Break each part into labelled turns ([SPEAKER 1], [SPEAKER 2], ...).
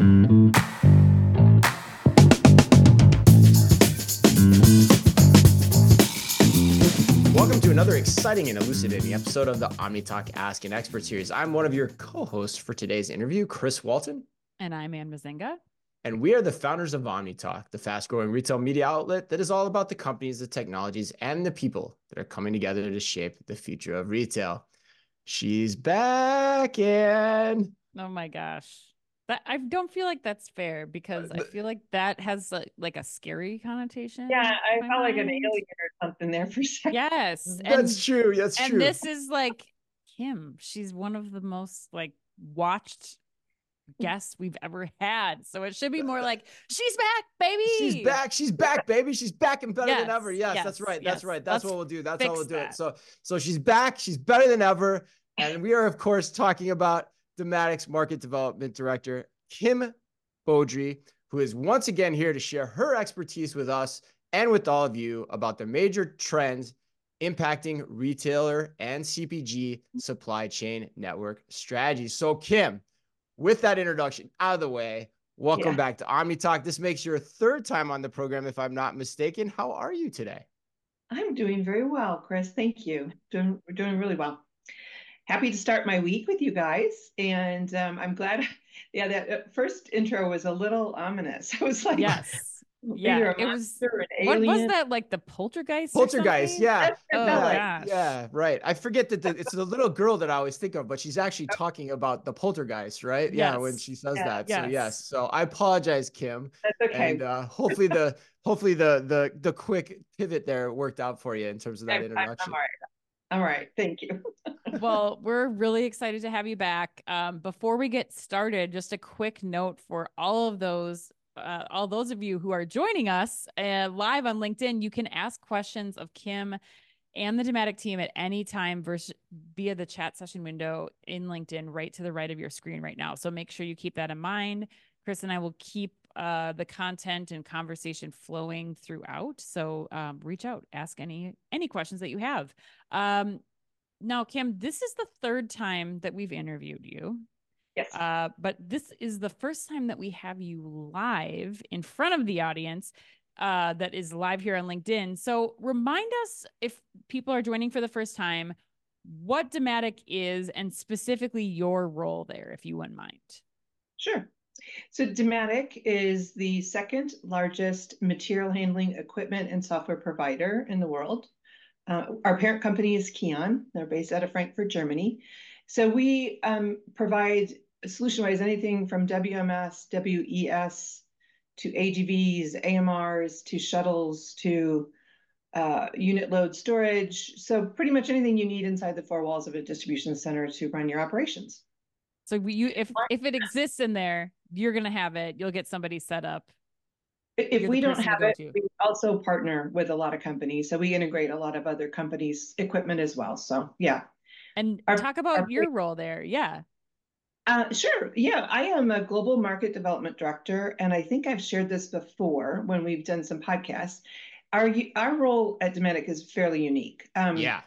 [SPEAKER 1] Welcome to another exciting and elucidating episode of the OmniTalk Ask an Expert series. I'm one of your co-hosts for today's interview, Chris Walton.
[SPEAKER 2] And I'm Anne Mezzenga.
[SPEAKER 1] And we are the founders of OmniTalk, the fast-growing retail media outlet that is all about the companies, the technologies, and the people that are coming together to shape the future of retail. She's back, Anne.
[SPEAKER 2] Oh my gosh. That I don't feel like that's fair uh, because I feel like that has a, like a scary connotation.
[SPEAKER 3] Yeah, I felt mind. like an alien or something there for a second.
[SPEAKER 2] Yes,
[SPEAKER 1] and, that's true. That's
[SPEAKER 2] and
[SPEAKER 1] true.
[SPEAKER 2] And this is like Kim. She's one of the most like watched guests we've ever had. So it should be more like she's back, baby.
[SPEAKER 1] She's back. She's back, baby. She's back and better yes, than ever. Yes, yes that's right. Yes. That's right. That's Let's what we'll do. That's how we'll do that. it. So so she's back. She's better than ever. And we are of course talking about Dematic's market development director, Kim Baudry, who is once again here to share her expertise with us and with all of you about the major trends impacting retailer and CPG supply chain network strategies. So, Kim, with that introduction out of the way, welcome yeah. back to OmniTalk. This makes your third time on the program, if I'm not mistaken. How are you today?
[SPEAKER 3] I'm doing very well, Chris. Thank you. Doing, we're doing really well happy to start my week with you guys. And um, I'm glad, yeah, that uh, first intro was a little ominous. I was like,
[SPEAKER 2] yes. Yeah, it was. What was that like? The poltergeist?
[SPEAKER 1] Poltergeist, yeah.
[SPEAKER 2] Oh
[SPEAKER 1] yeah, yeah, right. I forget that the, it's the little girl that I always think of, but she's actually talking about the poltergeist, right? Yes. Yeah, when she says that. Yes. So yes. So I apologize, Kim.
[SPEAKER 3] That's okay.
[SPEAKER 1] And uh, hopefully the hopefully the the the quick pivot there worked out for you in terms of that
[SPEAKER 3] I'm,
[SPEAKER 1] introduction.
[SPEAKER 3] I'm all right. All right. Thank you.
[SPEAKER 2] well, we're really excited to have you back. Um, before we get started, just a quick note for all of those, uh, all those of you who are joining us uh, live on LinkedIn, you can ask questions of Kim and the Dematic team at any time via the chat session window in LinkedIn, right to the right of your screen right now. So make sure you keep that in mind. Chris and I will keep uh, the content and conversation flowing throughout. So um, reach out, ask any any questions that you have. Um, now, Kim, this is the third time that we've interviewed you.
[SPEAKER 3] Yes.
[SPEAKER 2] Uh, but this is the first time that we have you live in front of the audience uh, that is live here on LinkedIn. So remind us if people are joining for the first time what Dematic is and specifically your role there, if you wouldn't mind.
[SPEAKER 3] Sure. So Dematic is the second largest material handling equipment and software provider in the world. Uh, our parent company is Kion. They're based out of Frankfurt, Germany. So we um, provide solution-wise anything from WMS, WES, to AGVs, AMRs, to shuttles, to uh, unit load storage. So pretty much anything you need inside the four walls of a distribution center to run your operations.
[SPEAKER 2] So you, if if it exists in there, you're gonna have it. You'll get somebody set up.
[SPEAKER 3] If we don't have it, to. we also partner with a lot of companies. So we integrate a lot of other companies' equipment as well. So yeah.
[SPEAKER 2] And our, talk about our, your role there. Yeah.
[SPEAKER 3] Uh, sure. Yeah, I am a global market development director, and I think I've shared this before when we've done some podcasts. Our our role at Dematic is fairly unique.
[SPEAKER 1] Um, yeah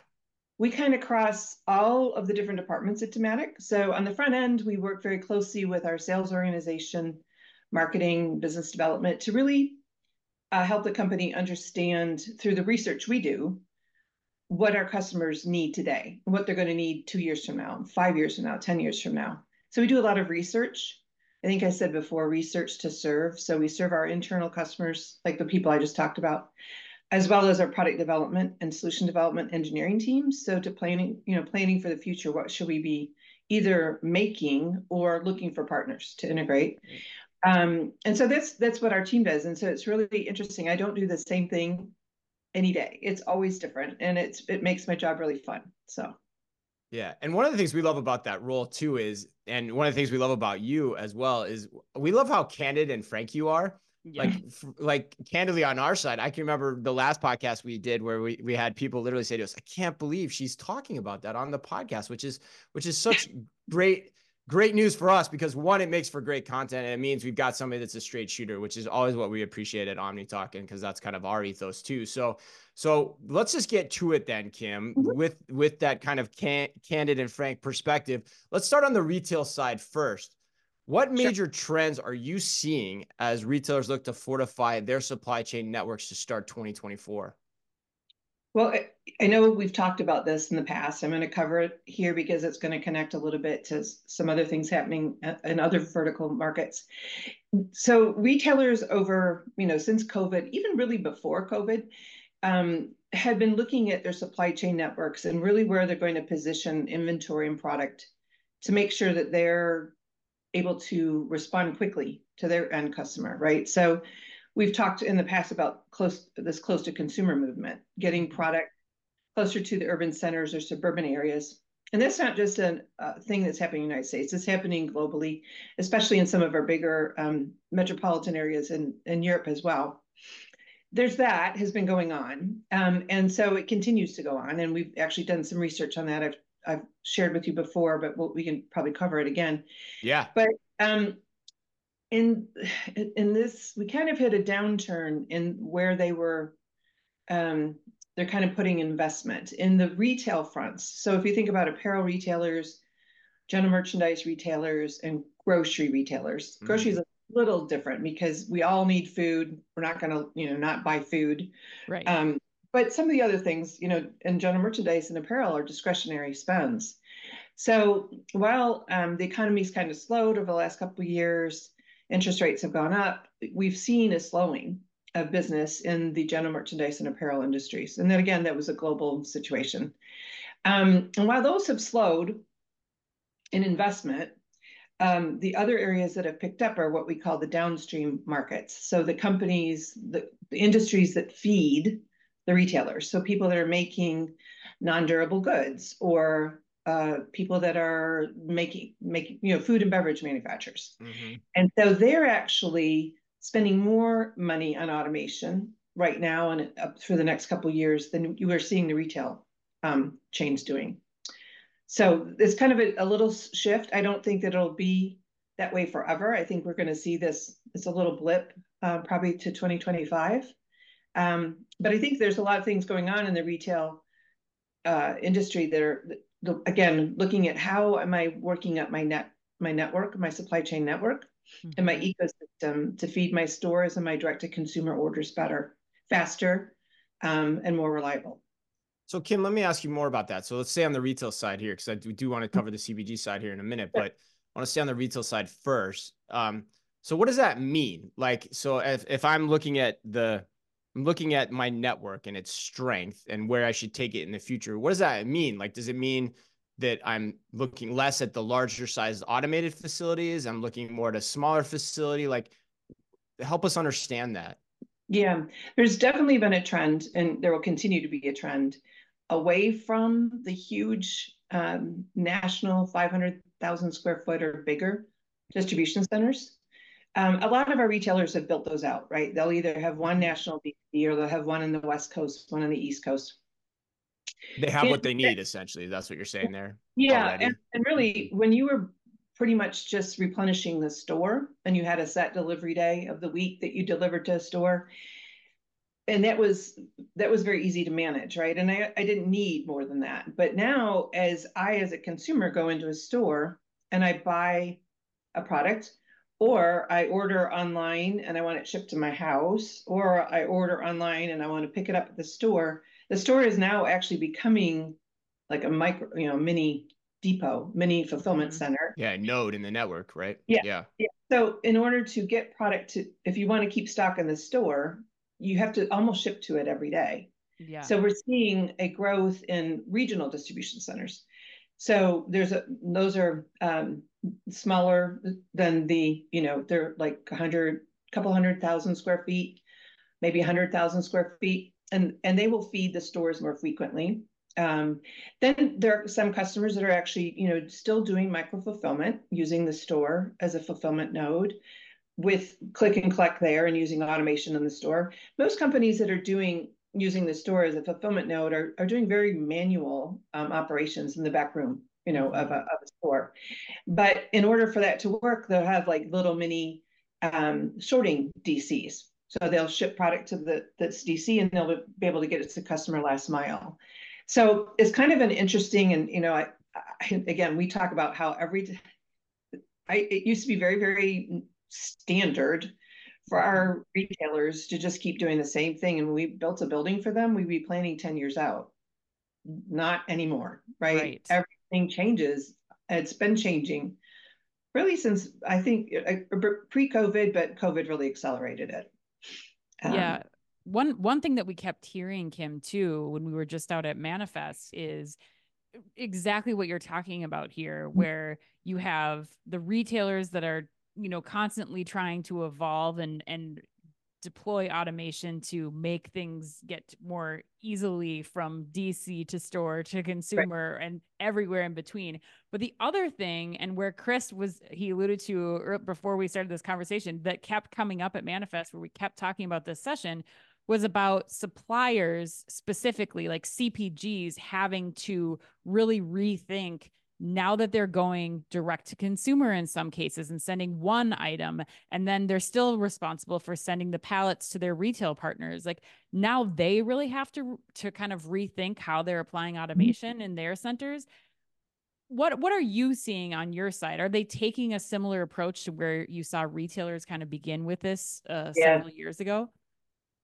[SPEAKER 3] we kind of cross all of the different departments at Dematic. So on the front end, we work very closely with our sales organization, marketing, business development to really uh, help the company understand through the research we do what our customers need today, what they're going to need two years from now, five years from now, 10 years from now. So we do a lot of research. I think I said before, research to serve. So we serve our internal customers, like the people I just talked about, as well as our product development and solution development engineering teams. So to planning, you know, planning for the future, what should we be either making or looking for partners to integrate? Um, and so that's that's what our team does. And so it's really interesting. I don't do the same thing any day. It's always different, and it's it makes my job really fun. So.
[SPEAKER 1] Yeah. And one of the things we love about that role too is, and one of the things we love about you as well is we love how candid and frank you are. Yeah. Like, like candidly on our side, I can remember the last podcast we did where we, we had people literally say to us, I can't believe she's talking about that on the podcast, which is, which is such great, great news for us because one, it makes for great content and it means we've got somebody that's a straight shooter, which is always what we appreciate at Omni Talking because that's kind of our ethos too. So, so let's just get to it then, Kim, mm-hmm. with, with that kind of can, candid and frank perspective. Let's start on the retail side first What major sure. trends are you seeing as retailers look to fortify their supply chain networks to start 2024?
[SPEAKER 3] Well, I know we've talked about this in the past. I'm going to cover it here because it's going to connect a little bit to some other things happening in other vertical markets. So retailers over, you know, since COVID, even really before COVID, um, had been looking at their supply chain networks and really where they're going to position inventory and product to make sure that they're able to respond quickly to their end customer, right? So We've talked in the past about close this close to consumer movement, getting product closer to the urban centers or suburban areas. And that's not just a uh, thing that's happening in the United States. It's happening globally, especially in some of our bigger um, metropolitan areas in, in Europe as well. There's that has been going on. Um, and so it continues to go on. And we've actually done some research on that. I've, I've shared with you before, but we'll, we can probably cover it again.
[SPEAKER 1] Yeah.
[SPEAKER 3] But um, in in this we kind of hit a downturn in where they were um, they're kind of putting investment in the retail fronts so if you think about apparel retailers general merchandise retailers and grocery retailers mm-hmm. grocery is a little different because we all need food we're not going to you know not buy food
[SPEAKER 2] right
[SPEAKER 3] um, but some of the other things you know in general merchandise and apparel are discretionary spends so while um, the economy's kind of slowed over the last couple of years interest rates have gone up, we've seen a slowing of business in the general merchandise and apparel industries. And then again, that was a global situation. Um, and while those have slowed in investment, um, the other areas that have picked up are what we call the downstream markets. So the companies, the, the industries that feed the retailers. So people that are making non-durable goods or uh, people that are making making you know food and beverage manufacturers, mm-hmm. and so they're actually spending more money on automation right now and up for the next couple years than you are seeing the retail um, chains doing. So it's kind of a, a, little shift. I don't think that it'll be that way forever. I think we're going to see this. It's a little blip, uh, probably to 2025. Um, but I think there's a lot of things going on in the retail uh, industry that are again, looking at how am I working up my net, my network, my supply chain network, mm-hmm. and my ecosystem to feed my stores and my direct to consumer orders better, faster, um, and more reliable.
[SPEAKER 1] So, Kim, let me ask you more about that. So, let's stay on the retail side here because I do, do, want to cover the CPG side here in a minute, but I want to stay on the retail side first. Um, so, what does that mean? Like, so if, if I'm looking at the I'm looking at my network and its strength and where I should take it in the future. What does that mean? Like, does it mean that I'm looking less at the larger sized automated facilities? I'm looking more at a smaller facility. Like, help us understand that.
[SPEAKER 3] Yeah, there's definitely been a trend, and there will continue to be a trend away from the huge um, national 500,000 square foot or bigger distribution centers um, a lot of our retailers have built those out, right? They'll either have one national DC or they'll have one in the West Coast, one on the East Coast.
[SPEAKER 1] They have and, what they need, essentially. That's what you're saying there.
[SPEAKER 3] Yeah. And, and really, when you were pretty much just replenishing the store and you had a set delivery day of the week that you delivered to a store, and that was that was very easy to manage right and I, I didn't need more than that but now as i as a consumer go into a store and i buy a product or I order online and I want it shipped to my house, or I order online and I want to pick it up at the store. The store is now actually becoming like a micro, you know, mini depot, mini fulfillment mm-hmm. center.
[SPEAKER 1] Yeah, node in the network, right?
[SPEAKER 3] Yeah. yeah. Yeah. So in order to get product to if you want to keep stock in the store, you have to almost ship to it every day. Yeah. So we're seeing a growth in regional distribution centers. So there's a those are um, smaller than the, you know, they're like a hundred, couple hundred thousand square feet, maybe a hundred thousand square feet, and and they will feed the stores more frequently. Um, then there are some customers that are actually, you know, still doing micro fulfillment using the store as a fulfillment node with click and collect there and using automation in the store. Most companies that are doing using the store as a fulfillment node are, are doing very manual um, operations in the back room you know, of a, of a store. But in order for that to work, they'll have like little mini um, sorting DCs. So they'll ship product to the that's DC and they'll be able to get it to the customer last mile. So it's kind of an interesting and you know, I, I, again we talk about how every I, it used to be very, very standard for our retailers to just keep doing the same thing. And we built a building for them, we'd be planning 10 years out. Not anymore, right? right. Everything changes. It's been changing really since I think uh, pre COVID, but COVID really accelerated it.
[SPEAKER 2] Um, yeah. One one thing that we kept hearing, Kim, too, when we were just out at Manifest is exactly what you're talking about here, mm. where you have the retailers that are you know constantly trying to evolve and and deploy automation to make things get more easily from DC to store to consumer right. and everywhere in between. But the other thing, and where Chris was, he alluded to before we started this conversation, that kept coming up at Manifest, where we kept talking about this session, was about suppliers specifically, like CPGs, having to really rethink now that they're going direct to consumer in some cases and sending one item and then they're still responsible for sending the pallets to their retail partners like now they really have to to kind of rethink how they're applying mm-hmm. automation in their centers what what are you seeing on your side are they taking a similar approach to where you saw retailers kind of begin with this uh, yeah. several years ago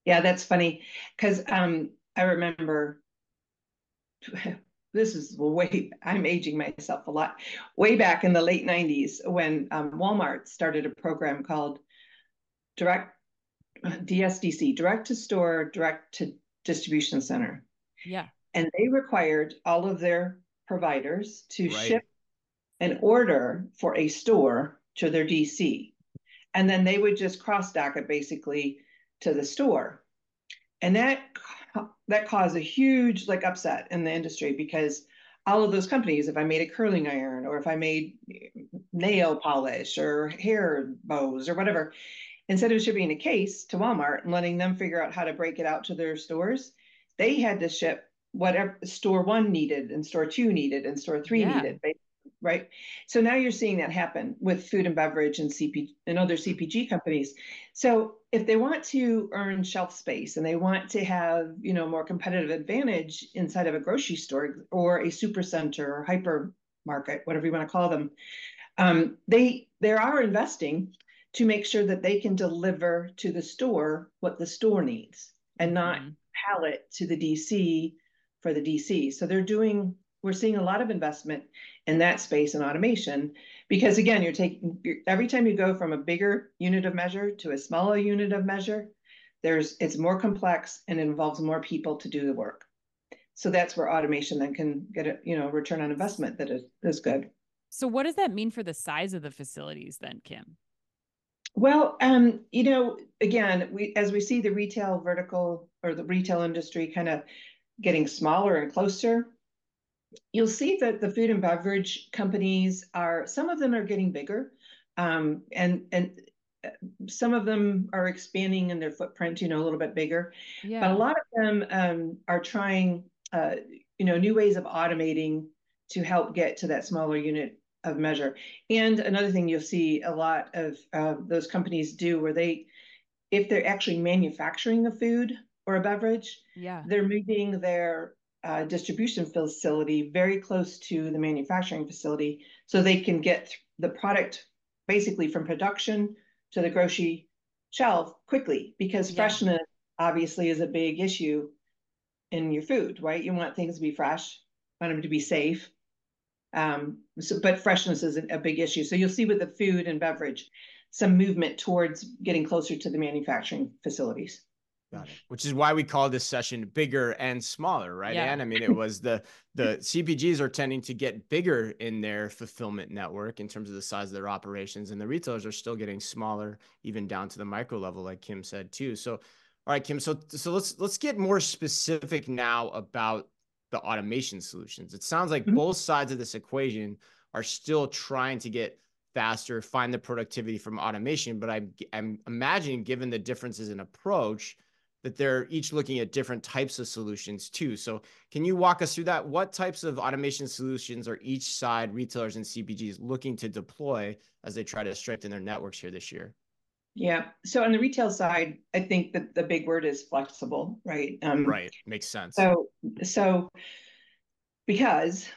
[SPEAKER 3] yeah that's funny because um i remember this is way i'm aging myself a lot. Way back in the late 90s when um, walmart started a program called direct dsdc direct to store direct to distribution center.
[SPEAKER 2] Yeah.
[SPEAKER 3] And they required all of their providers to right. ship an order for a store to their dc and then they would just cross dock it basically to the store and that that caused a huge like upset in the industry because all of those companies, if I made a curling iron or if I made nail polish or hair bows or whatever, instead of shipping a case to Walmart and letting them figure out how to break it out to their stores, they had to ship whatever store one needed and store two needed and store three yeah. needed right? So now you're seeing that happen with food and beverage and CP and other CPG companies. So if they want to earn shelf space and they want to have, you know, more competitive advantage inside of a grocery store or a super center or hypermarket, whatever you want to call them, um, they they are investing to make sure that they can deliver to the store what the store needs and not mm-hmm. pallet to the DC for the DC. So they're doing we're seeing a lot of investment in that space and automation. Because again you're taking every time you go from a bigger unit of measure to a smaller unit of measure there's it's more complex and involves more people to do the work. So that's where automation then can get a you know return on investment that is, is good.
[SPEAKER 2] So what does that mean for the size of the facilities then kim?
[SPEAKER 3] Well um you know again we as we see the retail vertical or the retail industry kind of getting smaller and closer you'll see that the food and beverage companies are some of them are getting bigger um, and and uh, some of them are expanding in their footprint you know a little bit bigger. Yeah. but a lot of them um, are trying uh, you know new ways of automating to help get to that smaller unit of measure. And another thing you'll see a lot of uh, those companies do where they if they're actually manufacturing a food or a beverage
[SPEAKER 2] yeah.
[SPEAKER 3] they're moving their uh, distribution facility very close to the manufacturing facility so they can get the product basically from production to the grocery shelf quickly because yeah. freshness obviously is a big issue in your food right? You want things to be fresh want them to be safe. Um, so, but freshness is a big issue. So you'll see with the food and beverage some movement towards getting closer to the manufacturing facilities
[SPEAKER 1] Got it. Which is why we call this session bigger and smaller, right? Yeah. And I mean, it was the the CPGs are tending to get bigger in their fulfillment network in terms of the size of their operations, and the retailers are still getting smaller, even down to the micro level, like Kim said too. So, all right, Kim. So so let's let's get more specific now about the automation solutions. It sounds like mm-hmm. both sides of this equation are still trying to get faster, find the productivity from automation. But I'm I'm imagining, given the differences in approach that they're each looking at different types of solutions too. So, can you walk us through that? What types of automation solutions are each side, retailers and CPGs, looking to deploy as they try to strengthen their networks here this year?
[SPEAKER 3] Yeah. So on the retail side, I think that the big word is flexible, right?
[SPEAKER 1] Um, right. Makes sense.
[SPEAKER 3] So, so because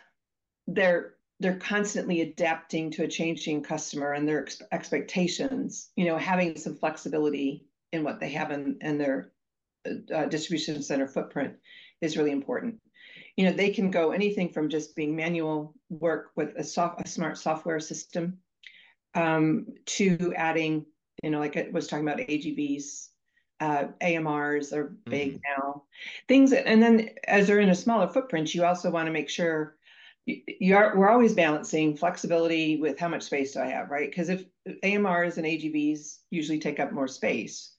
[SPEAKER 3] they're they're constantly adapting to a changing customer and their ex- expectations. You know, having some flexibility in what they have in, in their uh, uh, distribution center footprint is really important. You know, they can go anything from just being manual work with a soft, a smart software system, um, to adding, you know, like I was talking about AGVs, uh, AMRs are big mm-hmm. now. Things, and then as they're in a smaller footprint, you also want to make sure you are we're always balancing flexibility with how much space do I have, right? Because if AMRs and AGVs usually take up more space,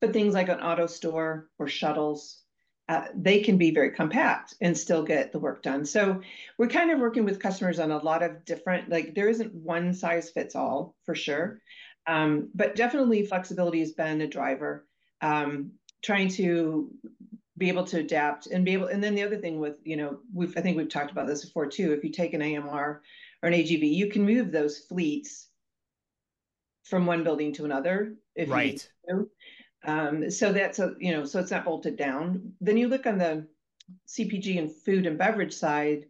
[SPEAKER 3] but things like an AutoStore or shuttles, uh, they can be very compact and still get the work done. So we're kind of working with customers on a lot of different, like there isn't one size fits all for sure, um, but definitely flexibility has been a driver. Um, trying to be able to adapt and be able and then the other thing with you know we've i think we've talked about this before too if you take an amr or an agv you can move those fleets from one building to another if
[SPEAKER 1] right
[SPEAKER 3] you um, so that's a you know so it's not bolted down. Then you look on the cpg and food and beverage side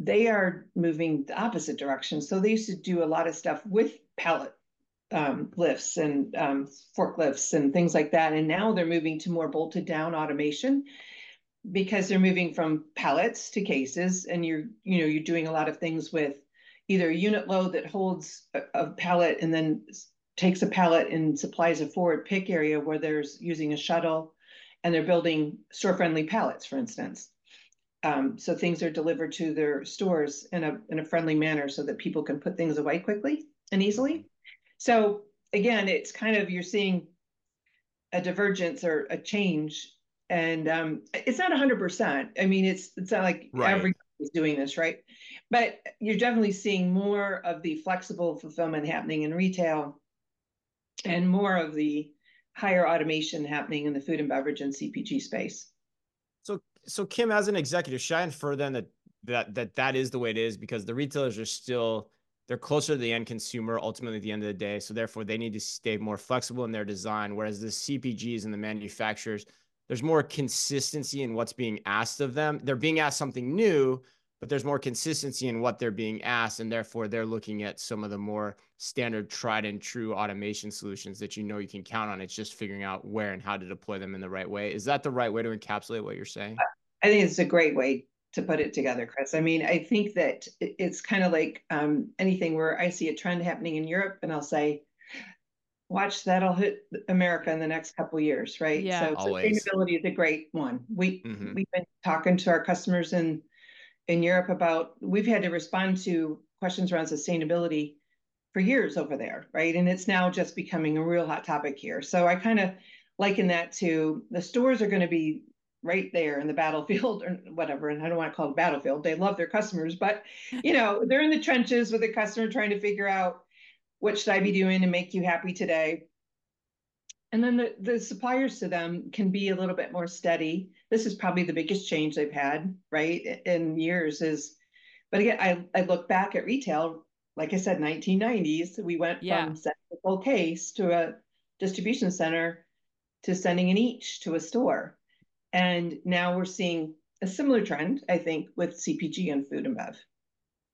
[SPEAKER 3] they are moving the opposite direction. So they used to do a lot of stuff with pallet um, lifts and um, forklifts and things like that. And now they're moving to more bolted down automation because they're moving from pallets to cases. And you're you know you're doing a lot of things with either a unit load that holds a, a pallet and then takes a pallet and supplies a forward pick area where there's using a shuttle and they're building store friendly pallets for instance um, so things are delivered to their stores in a in a friendly manner so that people can put things away quickly and easily so again, it's kind of you're seeing a divergence or a change, and um, it's not 100%. I mean, it's it's not like right. everybody's doing this, right? But you're definitely seeing more of the flexible fulfillment happening in retail, and more of the higher automation happening in the food and beverage and CPG space.
[SPEAKER 1] So, so Kim, as an executive, should I infer then that that that that is the way it is because the retailers are still they're closer to the end consumer ultimately at the end of the day. So therefore, they need to stay more flexible in their design. Whereas the CPGs and the manufacturers, there's more consistency in what's being asked of them. They're being asked something new, but there's more consistency in what they're being asked, and therefore they're looking at some of the more standard, tried and true automation solutions that you know you can count on. It's just figuring out where and how to deploy them in the right way. Is that the right way to encapsulate what you're saying?
[SPEAKER 3] I think it's a great way to put it together, Chris. I mean, I think that it's kind of like um, anything where I see a trend happening in Europe, and I'll say, "Watch that'll hit America in the next couple years," right?
[SPEAKER 2] Yeah,
[SPEAKER 3] so Always. sustainability is a great one. We mm-hmm. we've been talking to our customers in in Europe about we've had to respond to questions around sustainability for years over there, right? And it's now just becoming a real hot topic here. So I kind of liken that to the stores are going to be right there in the battlefield or whatever. And I don't want to call it a battlefield. They love their customers, but you know, they're in the trenches with the customer trying to figure out what should I be doing to make you happy today. And then the, the suppliers to them can be a little bit more steady. This is probably the biggest change they've had, right, in years is, but again, I, I look back at retail, like I said, 1990s, we went yeah. from sending a full case to a distribution center to sending an each to a store and now we're seeing a similar trend, I think, with CPG and food and bev.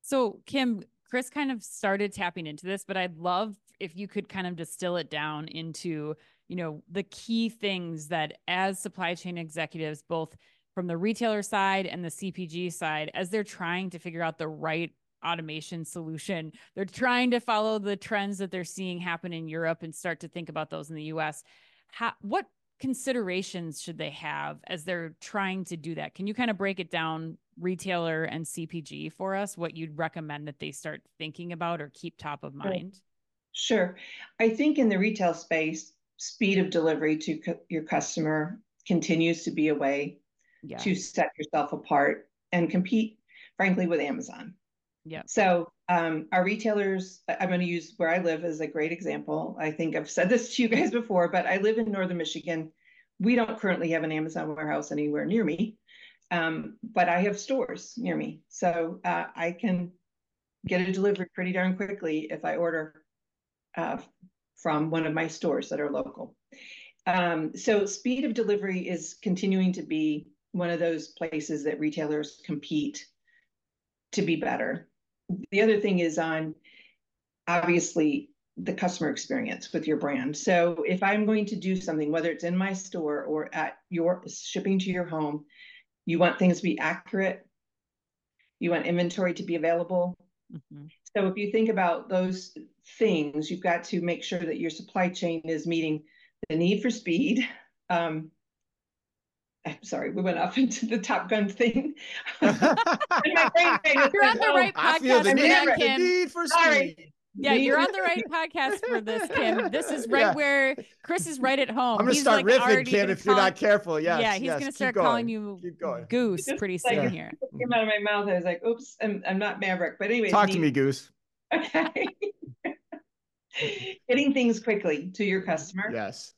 [SPEAKER 2] So, Kim, Chris kind of started tapping into this, but I'd love if you could kind of distill it down into, you know, the key things that as supply chain executives, both from the retailer side and the CPG side, as they're trying to figure out the right automation solution, they're trying to follow the trends that they're seeing happen in Europe and start to think about those in the US. How, what considerations should they have as they're trying to do that? Can you kind of break it down retailer and CPG for us what you'd recommend that they start thinking about or keep top of mind?
[SPEAKER 3] Sure. I think in the retail space, speed of delivery to co- your customer continues to be a way yeah. to set yourself apart and compete frankly with Amazon.
[SPEAKER 2] Yeah.
[SPEAKER 3] So um, our retailers, I'm going to use where I live as a great example. I think I've said this to you guys before, but I live in northern Michigan. We don't currently have an Amazon warehouse anywhere near me, um, but I have stores near me, so uh, I can get a delivery pretty darn quickly if I order uh, from one of my stores that are local. Um, so speed of delivery is continuing to be one of those places that retailers compete to be better the other thing is on obviously the customer experience with your brand. So if I'm going to do something, whether it's in my store or at your shipping to your home, you want things to be accurate. You want inventory to be available. Mm-hmm. So if you think about those things, you've got to make sure that your supply chain is meeting the need for speed. Um, I'm sorry, we went off into the Top Gun thing. You're on
[SPEAKER 2] the right podcast for that, Kim. Need for sorry. Speed. Yeah, you're on the right podcast for this, Kim. This is right yeah. where Chris is right at home.
[SPEAKER 1] I'm gonna
[SPEAKER 2] he's
[SPEAKER 1] start like riffing, Kim, if you're not careful. Yes,
[SPEAKER 2] yeah, he's
[SPEAKER 1] yes.
[SPEAKER 2] gonna start calling you Goose pretty soon
[SPEAKER 3] like,
[SPEAKER 2] here.
[SPEAKER 3] Came out of my mouth. I was like, "Oops, I'm, I'm not Maverick." But anyway,
[SPEAKER 1] talk to me, Goose.
[SPEAKER 3] Okay. Getting things quickly to your customer.
[SPEAKER 1] Yes.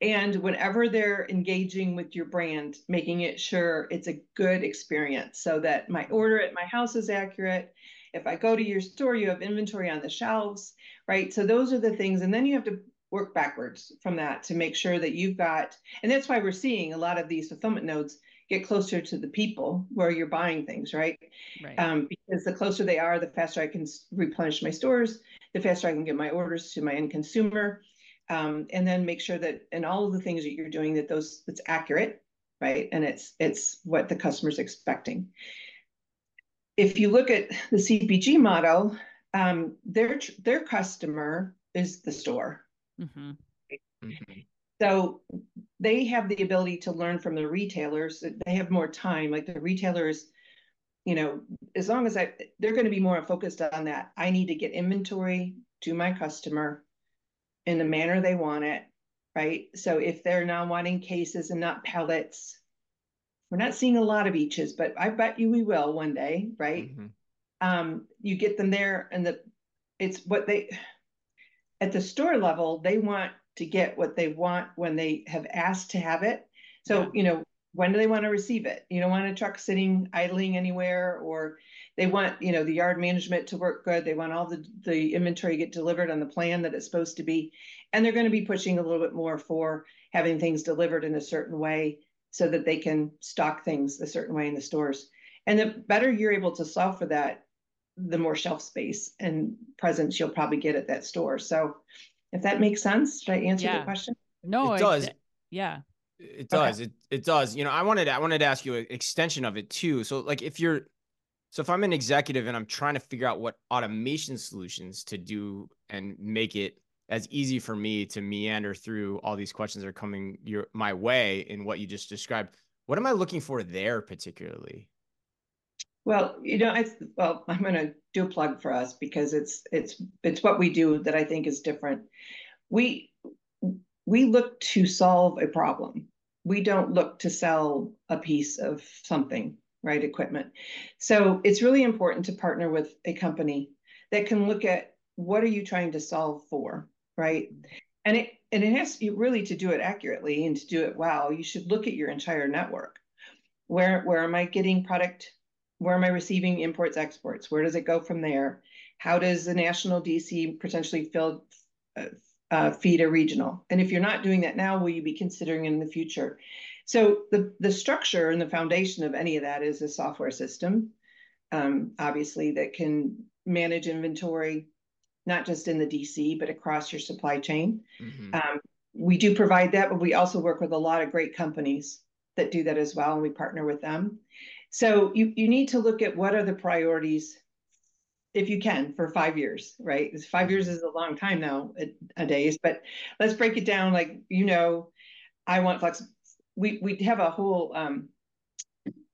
[SPEAKER 3] And whenever they're engaging with your brand, making it sure it's a good experience so that my order at my house is accurate if I go to your store, you have inventory on the shelves, right? So those are the things. And then you have to work backwards from that to make sure that you've got, and that's why we're seeing a lot of these fulfillment nodes get closer to the people where you're buying things, right? right. Um, because the closer they are, the faster I can replenish my stores, the faster I can get my orders to my end consumer. Um, and then make sure that in all of the things that you're doing that those it's accurate, right? And it's it's what the customer's expecting if you look at the CPG model, um, their their customer is the store. Mm-hmm. Mm-hmm. So they have the ability to learn from the retailers. They have more time. Like the retailers, you know, as long as I, they're going to be more focused on that. I need to get inventory to my customer in the manner they want it, right? So if they're now wanting cases and not pellets, we're not seeing a lot of eaches, but I bet you we will one day, right? Mm-hmm. Um, you get them there, and the it's what they at the store level they want to get what they want when they have asked to have it. So yeah. you know when do they want to receive it? You don't want a truck sitting idling anywhere, or they want you know the yard management to work good. They want all the the inventory get delivered on the plan that it's supposed to be, and they're going to be pushing a little bit more for having things delivered in a certain way so that they can stock things a certain way in the stores. And the better you're able to solve for that, the more shelf space and presence you'll probably get at that store. So if that makes sense, did I answer yeah. the question?
[SPEAKER 2] No,
[SPEAKER 1] it does.
[SPEAKER 2] yeah.
[SPEAKER 1] It does. Okay. It it does. You know, I wanted I wanted to ask you an extension of it too. So like if you're so if I'm an executive and I'm trying to figure out what automation solutions to do and make it as easy for me to meander through all these questions that are coming your my way in what you just described. What am I looking for there particularly?
[SPEAKER 3] Well, you know, I well, I'm going to do a plug for us because it's it's it's what we do that I think is different. We we look to solve a problem. We don't look to sell a piece of something, right? Equipment. So it's really important to partner with a company that can look at what are you trying to solve for right? And it and it has really to do it accurately and to do it well. You should look at your entire network. Where where am I getting product? Where am I receiving imports, exports? Where does it go from there? How does the national DC potentially fill, uh, uh, feed a regional? And if you're not doing that now, will you be considering it in the future? So the the structure and the foundation of any of that is a software system, um, obviously that can manage inventory, not just in the DC, but across your supply chain. Mm-hmm. Um, we do provide that, but we also work with a lot of great companies that do that as well, and we partner with them. So you, you need to look at what are the priorities, if you can, for five years, right? Because five years is a long time now, a, a days, but let's break it down. Like, you know, I want flex. We, we have a whole, um,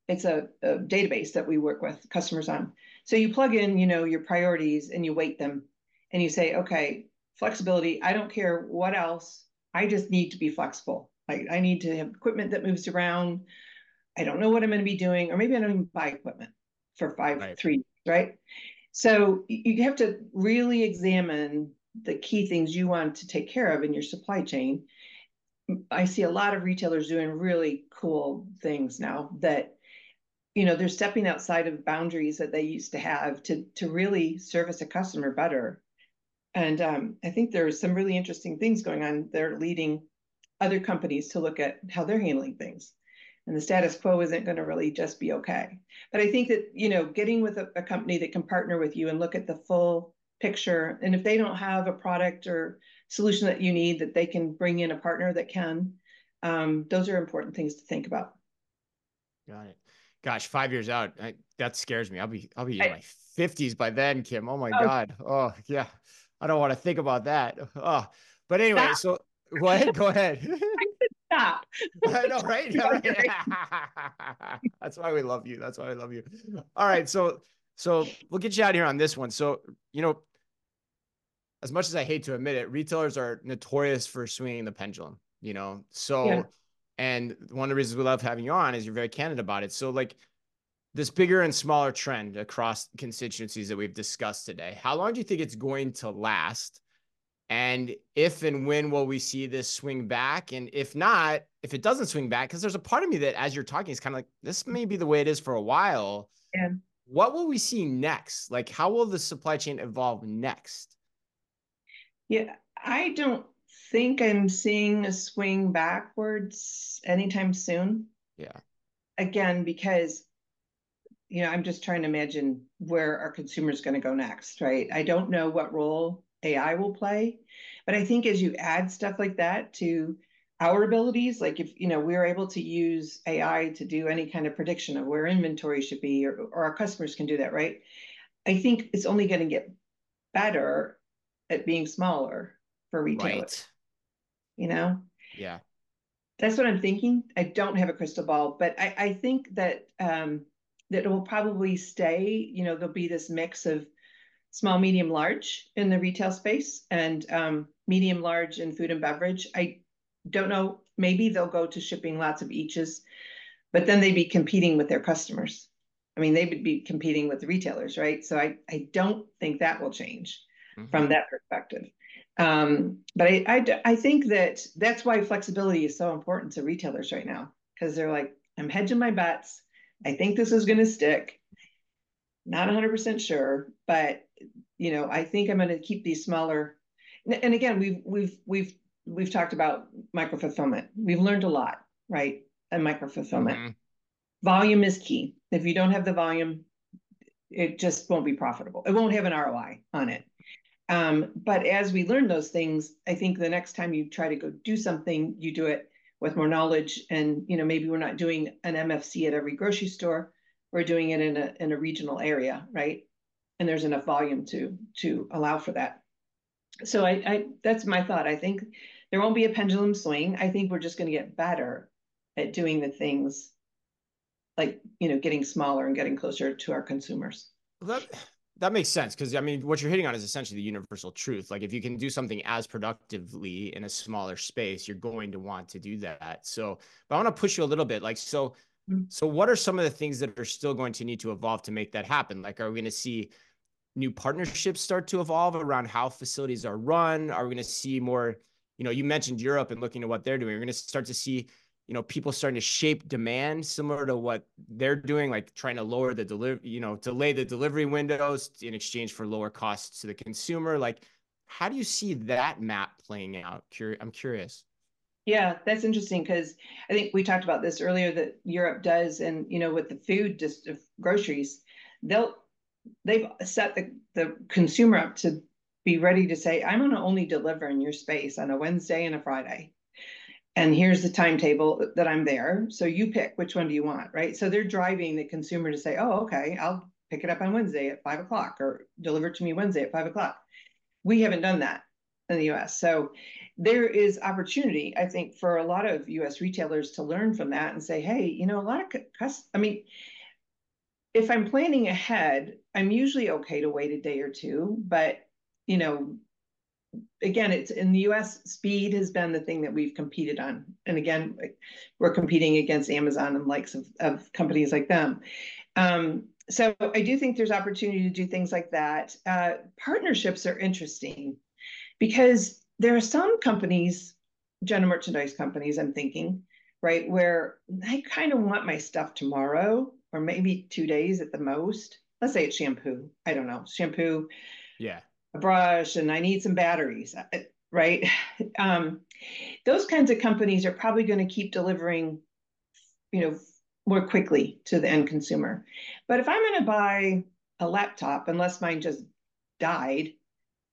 [SPEAKER 3] it's a, a database that we work with customers on. So you plug in, you know, your priorities and you weight them and you say, okay, flexibility, I don't care what else. I just need to be flexible. Like I need to have equipment that moves around. I don't know what I'm going to be doing, or maybe I don't even buy equipment for five, right. three, right? So you have to really examine the key things you want to take care of in your supply chain. I see a lot of retailers doing really cool things now that you know they're stepping outside of boundaries that they used to have to to really service a customer better and um, I think there's some really interesting things going on. They're leading other companies to look at how they're handling things. And the status quo isn't going to really just be okay. But I think that, you know, getting with a, a company that can partner with you and look at the full picture, and if they don't have a product or solution that you need, that they can bring in a partner that can, um, those are important things to think about.
[SPEAKER 1] Got it. Gosh, five years out, I, that scares me. I'll be, I'll be in I, my fifties by then, Kim. Oh my oh, God. Oh yeah. I don't want to think about that. Oh, but anyway, stop. so go ahead. Go ahead.
[SPEAKER 3] stop.
[SPEAKER 1] I know, right? Yeah, right. That's why we love you. That's why I love you. All right, so so we'll get you out here on this one. So you know, as much as I hate to admit it, retailers are notorious for swinging the pendulum. You know, so. Yeah. And one of the reasons we love having you on is you're very candid about it. So, like, this bigger and smaller trend across constituencies that we've discussed today, how long do you think it's going to last? And if and when will we see this swing back? And if not, if it doesn't swing back, because there's a part of me that as you're talking is kind of like, this may be the way it is for a while.
[SPEAKER 3] Yeah.
[SPEAKER 1] What will we see next? Like, how will the supply chain evolve next?
[SPEAKER 3] Yeah, I don't think I'm seeing a swing backwards anytime soon.
[SPEAKER 1] Yeah.
[SPEAKER 3] Again, because you know, I'm just trying to imagine where our consumer is going to go next, right? I don't know what role AI will play, but I think as you add stuff like that to our abilities, like if you know we're able to use AI to do any kind of prediction of where inventory should be, or, or our customers can do that, right? I think it's only going to get better at being smaller for retailers. Right. You know?
[SPEAKER 1] Yeah.
[SPEAKER 3] That's what I'm thinking. I don't have a crystal ball, but I, I think that um, that it will probably stay. You know, there'll be this mix of small, medium, large in the retail space and um, medium, large in food and beverage. I don't know. Maybe they'll go to shipping lots of eaches, but then they'd be competing with their customers. I mean, they would be competing with the retailers, right? So I, I don't think that will change mm-hmm. from that perspective. Um, but I, I, I think that that's why flexibility is so important to retailers right now because they're like, I'm hedging my bets. I think this is going to stick. Not 100% sure, but you know, I think I'm going to keep these smaller. And again, we've we've we've we've talked about micro fulfillment. We've learned a lot, right? And micro fulfillment. Mm-hmm. Volume is key. If you don't have the volume, it just won't be profitable. It won't have an ROI on it. Um, but as we learn those things, I think the next time you try to go do something, you do it with more knowledge and you know maybe we're not doing an mfc at every grocery store we're doing it in a in a regional area right and there's enough volume to to allow for that so i, I that's my thought i think there won't be a pendulum swing i think we're just going to get better at doing the things like you know getting smaller and getting closer to our consumers
[SPEAKER 1] that that makes sense because I mean, what you're hitting on is essentially the universal truth. Like, if you can do something as productively in a smaller space, you're going to want to do that. So, but I want to push you a little bit. Like, so, mm-hmm. so what are some of the things that are still going to need to evolve to make that happen? Like, are we going to see new partnerships start to evolve around how facilities are run? Are we going to see more? You know, you mentioned Europe and looking at what they're doing. We're going to start to see you know people starting to shape demand similar to what they're doing like trying to lower the delivery you know delay the delivery windows in exchange for lower costs to the consumer like how do you see that map playing out i'm curious
[SPEAKER 3] yeah that's interesting because i think we talked about this earlier that europe does and you know with the food just groceries they'll they've set the, the consumer up to be ready to say i'm going to only deliver in your space on a wednesday and a friday and here's the timetable that I'm there. So you pick which one do you want, right? So they're driving the consumer to say, oh, okay, I'll pick it up on Wednesday at five o'clock or deliver to me Wednesday at five o'clock. We haven't done that in the US. So there is opportunity, I think, for a lot of US retailers to learn from that and say, hey, you know, a lot of, cus- I mean, if I'm planning ahead, I'm usually okay to wait a day or two, but you know, again, it's in the US, speed has been the thing that we've competed on. And again, we're competing against Amazon and likes of, of companies like them. Um, so I do think there's opportunity to do things like that. Uh, partnerships are interesting because there are some companies, general merchandise companies, I'm thinking, right, where I kind of want my stuff tomorrow or maybe two days at the most. Let's say it's shampoo. I don't know, shampoo.
[SPEAKER 1] Yeah
[SPEAKER 3] a brush and I need some batteries, uh, right? Um, those kinds of companies are probably going to keep delivering you know, more quickly to the end consumer. But if I'm going to buy a laptop, unless mine just died,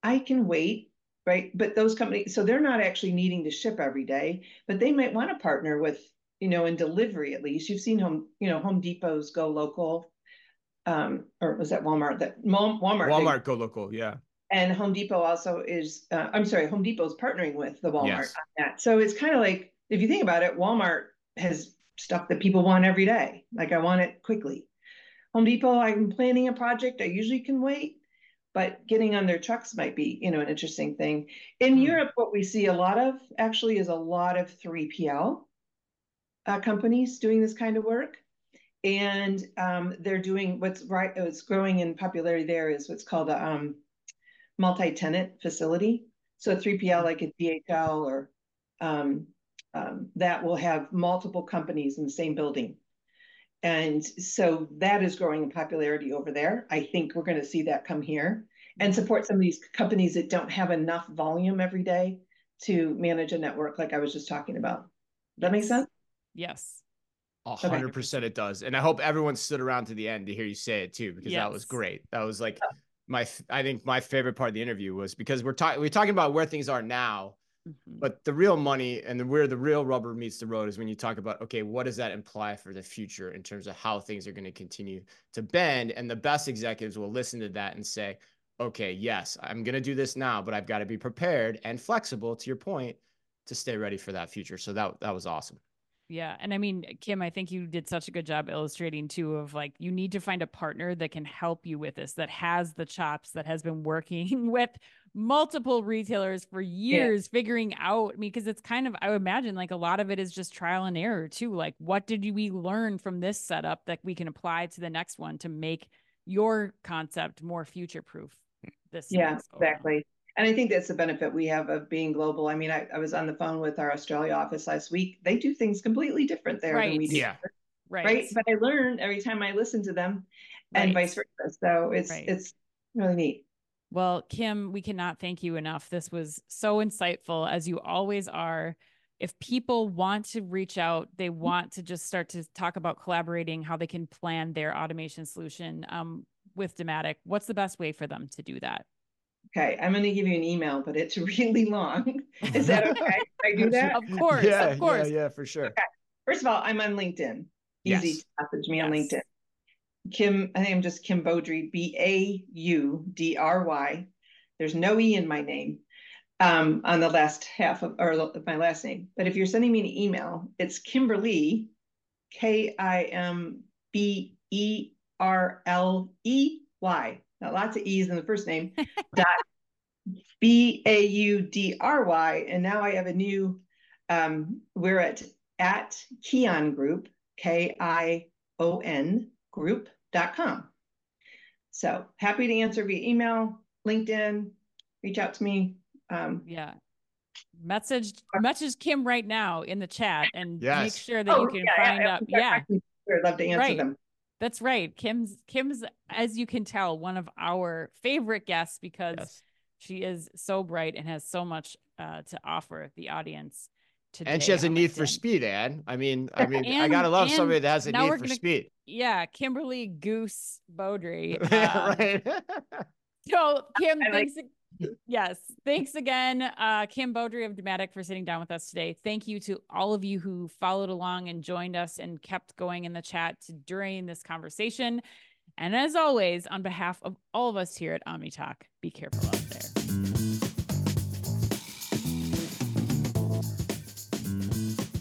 [SPEAKER 3] I can wait, right? But those companies, so they're not actually needing to ship every day, but they might want to partner with, you know, in delivery at least. You've seen home, you know, Home Depot's go local, um, or was that Walmart? That Walmart.
[SPEAKER 1] Walmart go local, yeah.
[SPEAKER 3] And Home Depot also is, uh, I'm sorry, Home Depot's partnering with the Walmart yes. on that. So it's kind of like, if you think about it, Walmart has stuff that people want every day. Like I want it quickly. Home Depot, I'm planning a project. I usually can wait, but getting on their trucks might be, you know, an interesting thing. In mm. Europe, what we see a lot of actually is a lot of 3PL uh, companies doing this kind of work. And um, they're doing what's right, what's growing in popularity there is what's called a um, multi-tenant facility. So a 3PL like a DHL or um, um, that will have multiple companies in the same building. And so that is growing in popularity over there. I think we're going to see that come here and support some of these companies that don't have enough volume every day to manage a network like I was just talking about. Does that make sense?
[SPEAKER 2] Yes.
[SPEAKER 1] A hundred percent it does. And I hope everyone stood around to the end to hear you say it too, because yes. that was great. That was like my, I think my favorite part of the interview was because we're talking, we're talking about where things are now Mm-hmm. But the real money and the, where the real rubber meets the road is when you talk about, okay, what does that imply for the future in terms of how things are going to continue to bend? And the best executives will listen to that and say, okay, yes, I'm going to do this now, but I've got to be prepared and flexible to your point to stay ready for that future. So that, that was awesome.
[SPEAKER 2] Yeah. And I mean, Kim, I think you did such a good job illustrating too of like, you need to find a partner that can help you with this, that has the chops, that has been working with multiple retailers for years, yeah. figuring out, I mean, because it's kind of, I would imagine like a lot of it is just trial and error too. Like, what did we learn from this setup that we can apply to the next one to make your concept more future proof?
[SPEAKER 3] This yeah, exactly. And I think that's the benefit we have of being global. I mean, I, I was on the phone with our Australia office last week. They do things completely different there
[SPEAKER 2] right.
[SPEAKER 3] than we do.
[SPEAKER 1] Yeah.
[SPEAKER 3] Right. right. But I learn every time I listen to them and right. vice versa. So it's right. it's really neat.
[SPEAKER 2] Well, Kim, we cannot thank you enough. This was so insightful as you always are. If people want to reach out, they want to just start to talk about collaborating, how they can plan their automation solution um, with Dematic, what's the best way for them to do that?
[SPEAKER 3] Okay, I'm going to give you an email, but it's really long. Is that okay? Can I do that?
[SPEAKER 2] Of course,
[SPEAKER 1] yeah,
[SPEAKER 2] of course.
[SPEAKER 1] Yeah, yeah, for sure. Okay.
[SPEAKER 3] First of all, I'm on LinkedIn. Easy yes. to message me yes. on LinkedIn. Kim, I think I'm just Kim Baudry, B A U D R Y. There's no E in my name um, on the last half of, or of my last name. But if you're sending me an email, it's Kimberley, K I M B E R L E Y now lots of E's in the first name, dot B A U D R Y. And now I have a new, um, we're at, at Kion Group, K I O N group.com. So happy to answer via email, LinkedIn, reach out to me. Um,
[SPEAKER 2] yeah. Message message Kim right now in the chat and yes. make sure that oh, you can yeah, find yeah, out. Yeah.
[SPEAKER 3] I'd love to answer right. them.
[SPEAKER 2] That's right. Kim's Kim's as you can tell one of our favorite guests because yes. she is so bright and has so much uh, to offer the audience. Today
[SPEAKER 1] and she has a need LinkedIn. for speed, Anne. I mean, I mean, and, I gotta love somebody that has a need for gonna, speed.
[SPEAKER 2] Yeah, Kimberley Goose Baudry. Um, right. so Kim, thanks. Like- yes. Thanks again, uh, Kim Baudry of Dematic for sitting down with us today. Thank you to all of you who followed along and joined us and kept going in the chat during this conversation. And as always, on behalf of all of us here at OmniTalk, be careful out there.